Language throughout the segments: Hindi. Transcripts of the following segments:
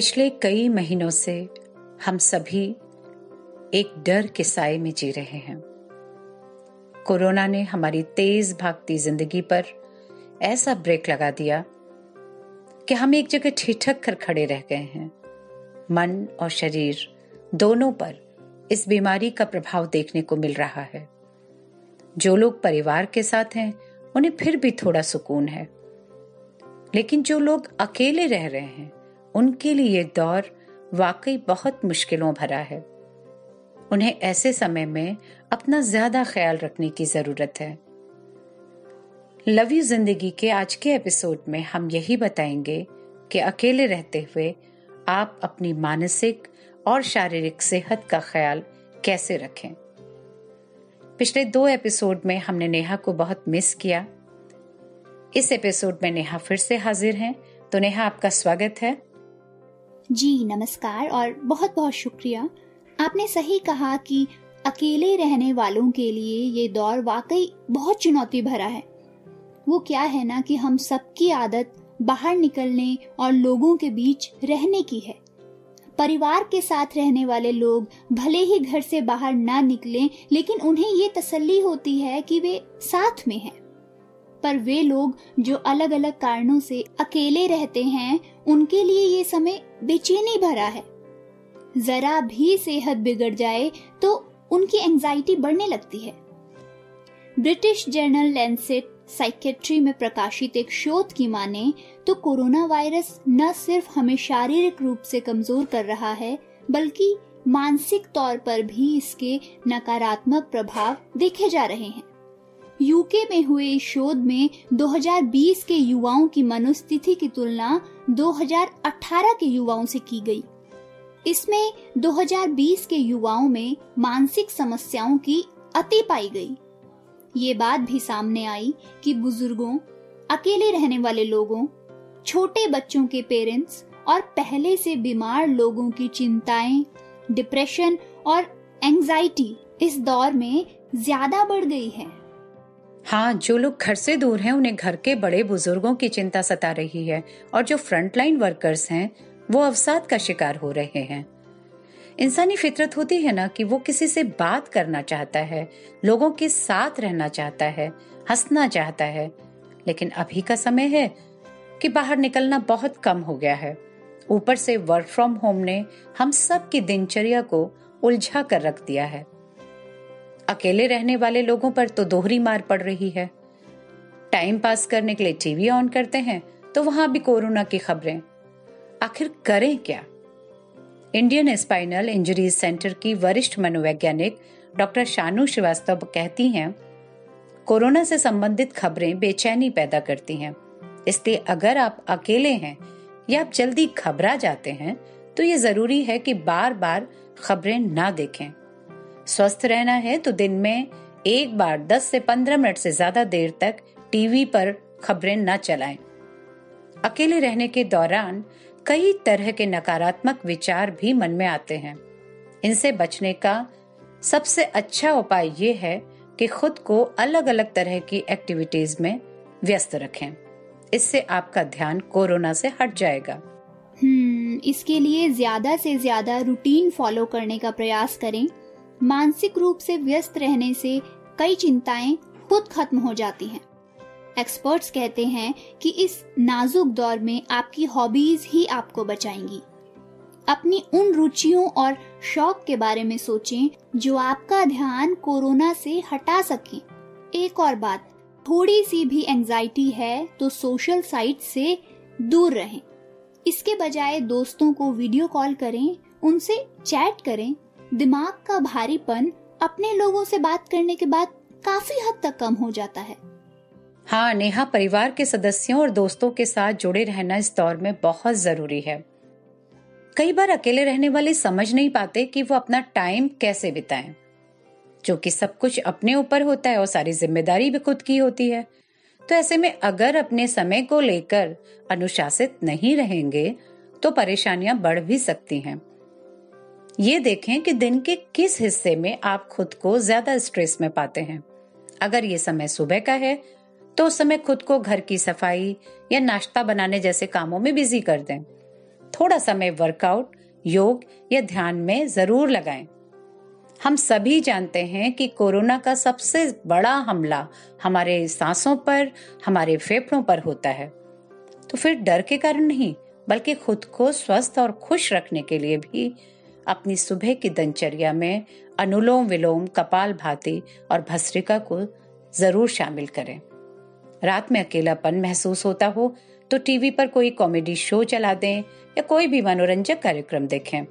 पिछले कई महीनों से हम सभी एक डर के साय में जी रहे हैं। कोरोना ने हमारी तेज भागती ज़िंदगी पर ऐसा ब्रेक लगा दिया कि हम एक जगह ठिठक कर खड़े रह गए हैं। मन और शरीर दोनों पर इस बीमारी का प्रभाव देखने को मिल रहा है। जो लोग परिवार के साथ हैं, उन्हें फिर भी थोड़ा सुकून है। लेकिन जो लोग अकेले रह रहे हैं उनके लिए ये दौर वाकई बहुत मुश्किलों भरा है। उन्हें ऐसे समय में अपना ज़्यादा ख्याल रखने की ज़रूरत है। लव यू ज़िंदगी के आज के एपिसोड में हम यही बताएँगे कि अकेले रहते हुए आप अपनी मानसिक और शारीरिक सेहत का ख्याल कैसे रखें। पिछले दो एपिसोड में हमने नेहा को बहुत मिस किया। इस एपिसोड में नेहा फिर से हाजिर हैं। तो नेहा, आपका स्वागत है। जी, नमस्कार और बहुत बहुत शुक्रिया। आपने सही कहा कि अकेले रहने वालों के लिए ये दौर वाकई बहुत चुनौती भरा है। वो क्या है ना कि हम सबकी आदत बाहर निकलने और लोगों के बीच रहने की है। परिवार के साथ रहने वाले लोग भले ही घर से बाहर ना निकलें, लेकिन उन्हें ये तसल्ली होती है कि वे साथ में हैं। पर वे लोग जो अलग अलग कारणों से अकेले रहते हैं, उनके लिए ये समय बेचैनी भरा है। जरा भी सेहत बिगड़ जाए तो उनकी एंजाइटी बढ़ने लगती है। ब्रिटिश जर्नल लेंसेट साइकेट्री में प्रकाशित एक शोध की माने तो कोरोना वायरस न सिर्फ़ हमें शारीरिक रूप से कमज़ोर कर रहा है, बल्कि मानसिक तौर पर भी इसके नकारात्मक प्रभाव देखे जा रहे हैं। यूके में हुए इस शोध में 2020 के युवाओं की मनोस्थिति की तुलना 2018 के युवाओं से की गई। इसमें 2020 के युवाओं में मानसिक समस्याओं की अति पाई गई। ये बात भी सामने आई कि बुज़ुर्गों, अकेले रहने वाले लोगों, छोटे बच्चों के पेरेंट्स और पहले से बीमार लोगों की चिंताएँ, डिप्रेशन और एंजाइटी इस दौर में ज़्यादा बढ़ गई है। हाँ जो लोग घर से दूर हैं, उन्हें घर के बड़े बुज़ुर्गों की चिंता सता रही है और जो फ्रंटलाइन वर्कर्स हैं, वो अवसाद का शिकार हो रहे हैं। इंसानी फितरत होती है ना कि वो किसी से बात करना चाहता है, लोगों के साथ रहना चाहता है, हंसना चाहता है। लेकिन अभी का समय है कि बाहर निकलना बहुत कम हो गया है। ऊपर से वर्क फ्रॉम होम ने हम सब की दिनचर्या को उलझा कर रख दिया है। अकेले रहने वाले लोगों पर तो दोहरी मार पड़ रही है। टाइम पास करने के लिए टीवी ऑन करते हैं तो वहाँ भी कोरोना की खबरें। आखिर करें क्या? इंडियन स्पाइनल इंजरीज सेंटर की वरिष्ठ मनोवैज्ञानिक डॉक्टर शानू श्रीवास्तव कहती हैं, कोरोना से संबंधित खबरें बेचैनी पैदा करती हैं। इसलिए अगर आप अकेले हैं या आप जल्दी घबरा जाते हैं तो ये ज़रूरी है कि बार बार खबरें ना देखें। स्वस्थ रहना है तो दिन में एक बार 10 से 15 मिनट से ज़्यादा देर तक टीवी पर खबरें न चलाएँ। अकेले रहने के दौरान कई तरह के नकारात्मक विचार भी मन में आते हैं। इनसे बचने का सबसे अच्छा उपाय ये है कि खुद को अलग अलग तरह की एक्टिविटीज़ में व्यस्त रखें। इससे आपका ध्यान कोरोना से हट जाएगा। हम्म इसके लिए ज़्यादा से ज़्यादा रूटीन फॉलो करने का प्रयास करें। मानसिक रूप से व्यस्त रहने से कई चिंताएँ खुद खत्म हो जाती हैं। एक्सपर्ट्स कहते हैं कि इस नाजुक दौर में आपकी हॉबीज ही आपको बचाएँगी। अपनी उन रुचियों और शौक के बारे में सोचें जो आपका ध्यान कोरोना से हटा सके। एक और बात थोड़ी सी भी एंजाइटी है तो सोशल साइट से दूर रहें। इसके बजाय दोस्तों को वीडियो कॉल करें, उनसे चैट करें दिमाग का भारीपन अपने लोगों से बात करने के बाद काफ़ी हद तक कम हो जाता है। हाँ नेहा परिवार के सदस्यों और दोस्तों के साथ जुड़े रहना इस दौर में बहुत ज़रूरी है। कई बार अकेले रहने वाले समझ नहीं पाते कि वो अपना टाइम कैसे बिताएँ, जो कि सब कुछ अपने ऊपर होता है और सारी ज़िम्मेदारी भी खुद की होती है। तो ऐसे में अगर अपने समय को लेकर अनुशासित नहीं रहेंगे तो परेशानियाँ बढ़ भी सकती हैं। ये देखें कि दिन के किस हिस्से में आप खुद को ज़्यादा स्ट्रेस में पाते हैं। अगर ये समय सुबह का है तो उस समय खुद को घर की सफ़ाई या नाश्ता बनाने जैसे कामों में बिज़ी कर दें। थोड़ा समय वर्कआउट योग या ध्यान में ज़रूर लगाएँ। हम सभी जानते हैं कि कोरोना का सबसे बड़ा हमला हमारे सांसों पर, हमारे फेफड़ों पर होता है। तो फिर डर के कारण नहीं, बल्कि खुद को स्वस्थ और खुश रखने के लिए भी अपनी सुबह की दिनचर्या में अनुलोम विलोम, कपाल भाती और भस्त्रिका को ज़रूर शामिल करें। रात में अकेलापन महसूस होता हो तो टीवी पर कोई कॉमेडी शो चला दें या कोई भी मनोरंजक कार्यक्रम देखें।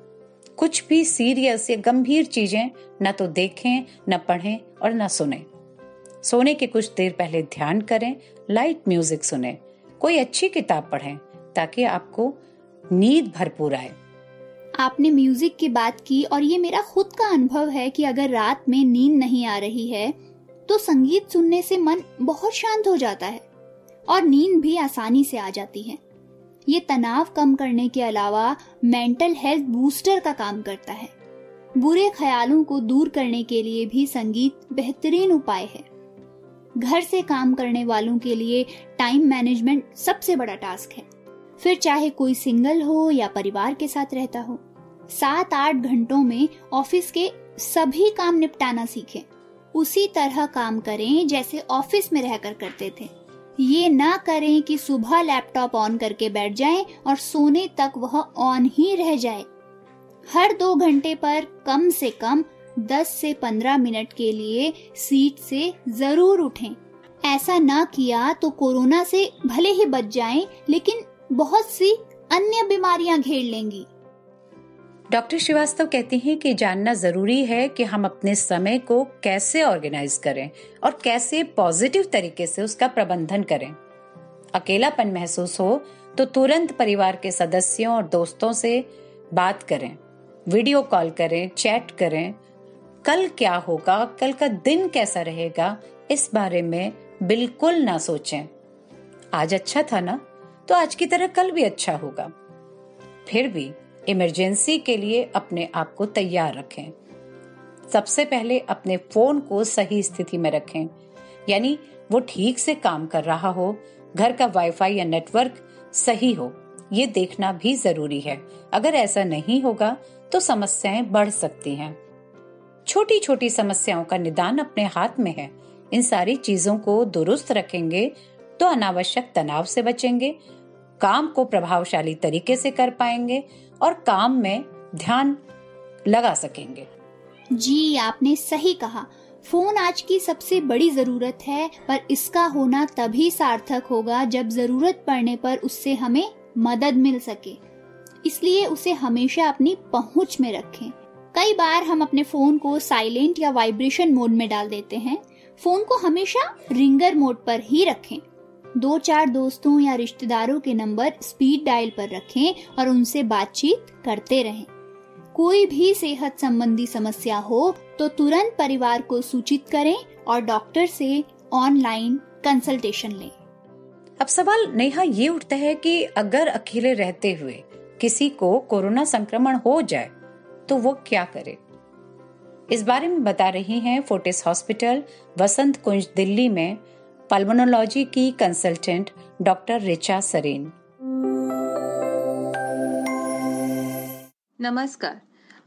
कुछ भी सीरियस या गंभीर चीज़ें न तो देखें, न पढ़ें और न सुने। सोने के कुछ देर पहले ध्यान करें लाइट म्यूज़िक सुने। कोई अच्छी किताब पढ़ें ताकि आपको नींद भरपूर आए। आपने म्यूज़िक की बात की और ये मेरा खुद का अनुभव है कि अगर रात में नींद नहीं आ रही है तो संगीत सुनने से मन बहुत शांत हो जाता है और नींद भी आसानी से आ जाती है। ये तनाव कम करने के अलावा मेंटल हेल्थ बूस्टर का काम करता है। बुरे ख्यालों को दूर करने के लिए भी संगीत बेहतरीन उपाय है। घर से काम करने वालों के लिए टाइम मैनेजमेंट सबसे बड़ा टास्क है। फिर चाहे कोई सिंगल हो या परिवार के साथ रहता हो सात आठ घंटों में ऑफ़िस के सभी काम निपटाना सीखें। उसी तरह काम करें जैसे ऑफ़िस में रहकर करते थे। ये ना करें कि सुबह लैपटॉप ऑन करके बैठ जाएँ और सोने तक वह ऑन ही रह जाए। हर दो घंटे पर कम से कम 10 से 15 मिनट के लिए सीट से ज़रूर उठें। ऐसा ना किया तो कोरोना से भले ही बच जाएँ, लेकिन बहुत सी अन्य बीमारियाँ घेर लेंगी। डॉक्टर श्रीवास्तव कहते हैं कि जानना ज़रूरी है कि हम अपने समय को कैसे ऑर्गेनाइज करें और कैसे पॉजिटिव तरीके से उसका प्रबंधन करें। अकेलापन महसूस हो तो तुरंत परिवार के सदस्यों और दोस्तों से बात करें, वीडियो कॉल करें, चैट करें। कल क्या होगा, कल का दिन कैसा रहेगा, इस बारे में बिल्कुल ना सोचें। आज अच्छा था ना? तो आज की तरह कल भी अच्छा होगा। फिर भी इमरजेंसी के लिए अपने आप को तैयार रखें। सबसे पहले अपने फ़ोन को सही स्थिति में रखें। यानी वो ठीक से काम कर रहा हो, घर का वाईफाई या नेटवर्क सही हो, ये देखना भी ज़रूरी है। अगर ऐसा नहीं होगा तो समस्याएँ बढ़ सकती हैं। छोटी छोटी समस्याओं का निदान अपने हाथ में है। इन सारी चीज़ों को दुरुस्त रखेंगे तो अनावश्यक तनाव से बचेंगे, काम को प्रभावशाली तरीके से कर पाएँगे और काम में ध्यान लगा सकेंगे। जी, आपने सही कहा। फ़ोन आज की सबसे बड़ी ज़रूरत है, पर इसका होना तभी सार्थक होगा जब ज़रूरत पड़ने पर उससे हमें मदद मिल सके। इसलिए उसे हमेशा अपनी पहुँच में रखें। कई बार हम अपने फ़ोन को साइलेंट या वाइब्रेशन मोड में डाल देते हैं। फ़ोन को हमेशा रिंगर मोड पर ही रखें। दो चार दोस्तों या रिश्तेदारों के नंबर स्पीड डायल पर रखें और उनसे बातचीत करते रहें। कोई भी सेहत संबंधी समस्या हो तो तुरंत परिवार को सूचित करें और डॉक्टर से ऑनलाइन कंसल्टेशन लें। अब सवाल, नेहा, ये उठता है कि अगर अकेले रहते हुए किसी को कोरोना संक्रमण हो जाए तो वो क्या करे? इस बारे में बता रही हैं फोर्टिस हॉस्पिटल, वसंत कुंज, दिल्ली में पल्मोनोलॉजी की कंसल्टेंट डॉक्टर रिचा सरेन नमस्कार।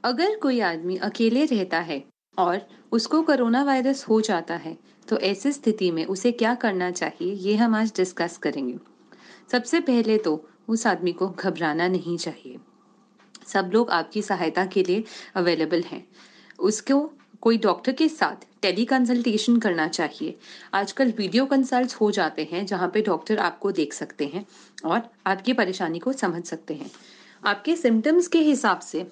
अगर कोई आदमी अकेले रहता है और उसको कोरोना वायरस हो जाता है तो ऐसी स्थिति में उसे क्या करना चाहिए, ये हम आज डिस्कस करेंगे। सबसे पहले तो उस आदमी को घबराना नहीं चाहिए। सब लोग आपकी सहायता के लिए अवेलेबल हैं। उसको कोई डॉक्टर के साथ टेली कंसल्टेशन करना चाहिए। आजकल वीडियो कंसल्ट हो जाते हैं जहाँ पे डॉक्टर आपको देख सकते हैं और आपकी परेशानी को समझ सकते हैं। आपके सिम्टम्स के हिसाब से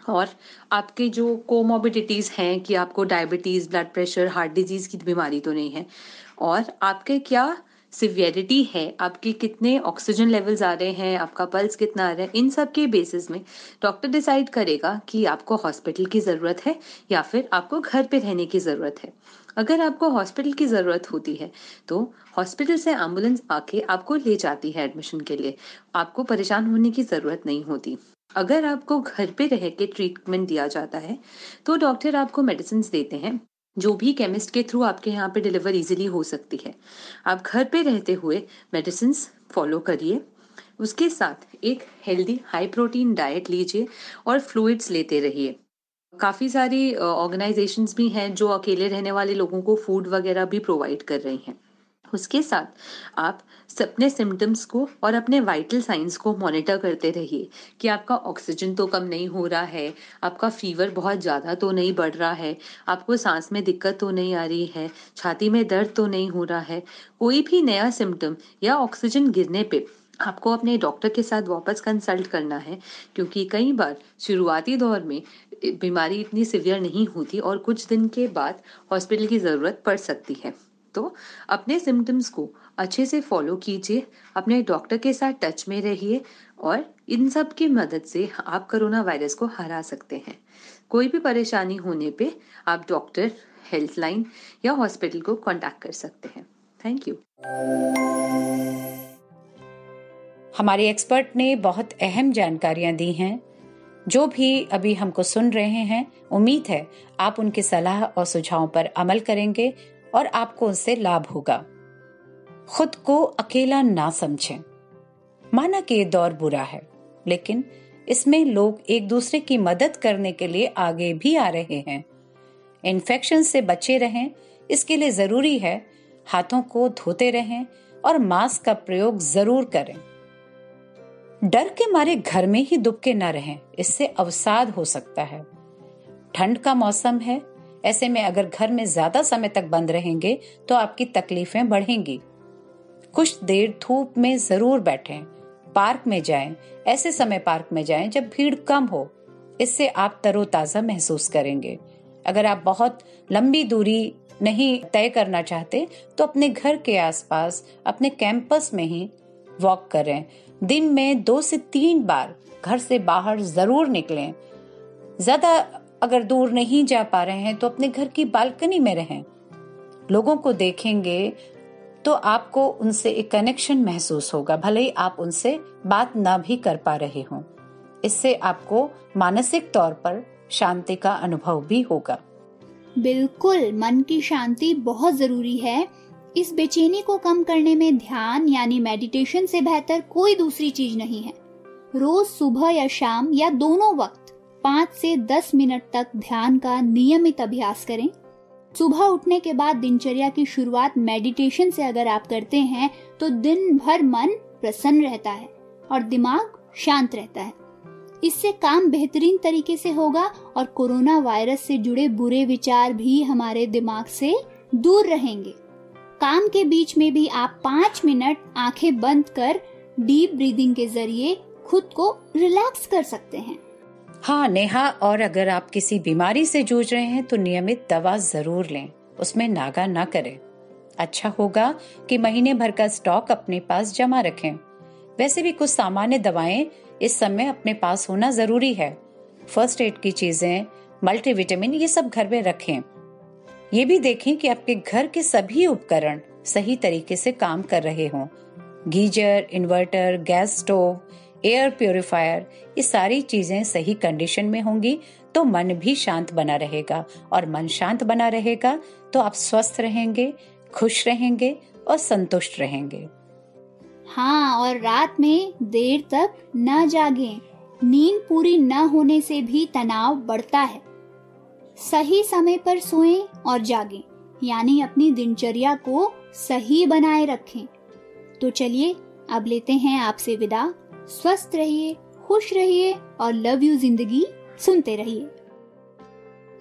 और आपके जो कोमोबिडिटीज़ हैं कि आपको diabetes blood pressure heart disease की बीमारी तो नहीं है और आपके क्या सिवियरिटी है, आपके कितने ऑक्सीजन लेवल्स आ रहे हैं, आपका पल्स कितना आ रहा है, इन सब के बेसिस में डॉक्टर डिसाइड करेगा कि आपको हॉस्पिटल की ज़रूरत है या फिर आपको घर पे रहने की ज़रूरत है। अगर आपको हॉस्पिटल की ज़रूरत होती है तो हॉस्पिटल से एंबुलेंस आके आपको ले जाती है एडमिशन के लिए। आपको परेशान होने की ज़रूरत नहीं होती। अगर आपको घर पे रह के ट्रीटमेंट दिया जाता है तो डॉक्टर आपको मेडिसिन देते हैं। जो भी केमिस्ट के थ्रू आपके यहाँ पे डिलीवर इजीली हो सकती है। आप घर पे रहते हुए मेडिसिन फॉलो करिए। उसके साथ एक हेल्दी हाई प्रोटीन डाइट लीजिए और फ्लूइड्स लेते रहिए। काफ़ी सारी ऑर्गेनाइजेशंस भी हैं जो अकेले रहने वाले लोगों को फ़ूड वगैरह भी प्रोवाइड कर रही हैं। उसके साथ आप अपने सिम्टम्स को और अपने वाइटल साइंस को मॉनिटर करते रहिए कि आपका ऑक्सीजन तो कम नहीं हो रहा है, आपका फीवर बहुत ज़्यादा तो नहीं बढ़ रहा है, आपको सांस में दिक्कत तो नहीं आ रही है, छाती में दर्द तो नहीं हो रहा है, कोई भी नया सिम्टम या ऑक्सीजन गिरने पे आपको अपने डॉक्टर के साथ वापस कंसल्ट करना है, क्योंकि कई बार शुरुआती दौर में बीमारी इतनी सिवियर नहीं होती और कुछ दिन के बाद हॉस्पिटल की ज़रूरत पड़ सकती है। तो अपने सिम्टम्स को अच्छे से फॉलो कीजिए, अपने डॉक्टर के साथ टच में रहिए और इन सब की मदद से आप कोरोना वायरस को हरा सकते हैं। कोई भी परेशानी होने पे आप डॉक्टर हेल्थ लाइन या हॉस्पिटल को कांटेक्ट कर सकते हैं। थैंक यू हमारे एक्सपर्ट ने बहुत अहम जानकारियाँ दी हैं। जो भी अभी हमको सुन रहे हैं, उम्मीद है आप उनकी सलाह और सुझावों पर अमल करेंगे। और आपको उससे लाभ होगा। खुद को अकेला ना समझें। माना कि ये दौर बुरा है, लेकिन इसमें लोग एक दूसरे की मदद करने के लिए आगे भी आ रहे हैं। इन्फेक्शन से बचे रहें, इसके लिए ज़रूरी है हाथों को धोते रहें और मास्क का प्रयोग ज़रूर करें। डर के मारे घर में ही दुबके न रहें, इससे अवसाद हो सकता है। ठंड का मौसम है ऐसे में अगर घर में ज़्यादा समय तक बंद रहेंगे तो आपकी तकलीफें बढ़ेंगी। कुछ देर धूप में ज़रूर बैठें, पार्क में जाएँ, ऐसे समय पार्क में जाएँ जब भीड़ कम हो। इससे आप तरोताजा महसूस करेंगे। अगर आप बहुत लंबी दूरी नहीं तय करना चाहते तो अपने घर के आसपास, अपने कैंपस में ही वॉक करें। दिन में दो से तीन बार घर से बाहर ज़रूर निकलें। ज़्यादा अगर दूर नहीं जा पा रहे हैं तो अपने घर की बालकनी में रहें। लोगों को देखेंगे तो आपको उनसे एक कनेक्शन महसूस होगा, भले ही आप उनसे बात ना भी कर पा रहे हो। इससे आपको मानसिक तौर पर शांति का अनुभव भी होगा। बिल्कुल, मन की शांति बहुत ज़रूरी है। इस बेचैनी को कम करने में ध्यान यानी मेडिटेशन से बेहतर कोई दूसरी चीज़ नहीं है। रोज सुबह या शाम या दोनों वक्त पाँच से दस मिनट तक ध्यान का नियमित अभ्यास करें। सुबह उठने के बाद दिनचर्या की शुरुआत मेडिटेशन से अगर आप करते हैं तो दिन भर मन प्रसन्न रहता है और दिमाग शांत रहता है। इससे काम बेहतरीन तरीके से होगा और कोरोना वायरस से जुड़े बुरे विचार भी हमारे दिमाग से दूर रहेंगे। काम के बीच में भी आप पाँच मिनट आँखें बंद कर डीप ब्रीदिंग के ज़रिए खुद को रिलैक्स कर सकते हैं। हाँ नेहा, और अगर आप किसी बीमारी से जूझ रहे हैं तो नियमित दवा ज़रूर लें। उसमें नागा ना करें। अच्छा होगा कि महीने भर का स्टॉक अपने पास जमा रखें। वैसे भी कुछ सामान्य दवाएँ इस समय अपने पास होना ज़रूरी है। फ़र्स्ट एड की चीज़ें, मल्टीविटामिन, ये सब घर में रखें। ये भी देखें कि आपके घर के सभी उपकरण सही तरीके से काम कर रहे हों। Geyser, inverter, gas stove air purifier, ये सारी चीज़ें सही कंडीशन में होंगी तो मन भी शांत बना रहेगा। और मन शांत बना रहेगा तो आप स्वस्थ रहेंगे, खुश रहेंगे और संतुष्ट रहेंगे। हाँ और रात में देर तक न जागे। नींद पूरी न होने से भी तनाव बढ़ता है। सही समय पर सोएँ और जागें, यानी अपनी दिनचर्या को सही बनाए रखें। तो चलिए, अब लेते हैं आपसे विदा। स्वस्थ रहिए, खुश रहिए और लव यू ज़िंदगी सुनते रहिए।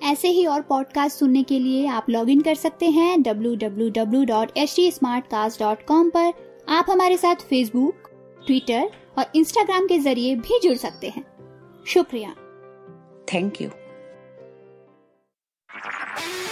ऐसे ही और पॉडकास्ट सुनने के लिए आप लॉग इन कर सकते हैं www.htsmartcast.com पर। आप हमारे साथ फेसबुक ट्विटर और इंस्टाग्राम के ज़रिए भी जुड़ सकते हैं। शुक्रिया। Thank you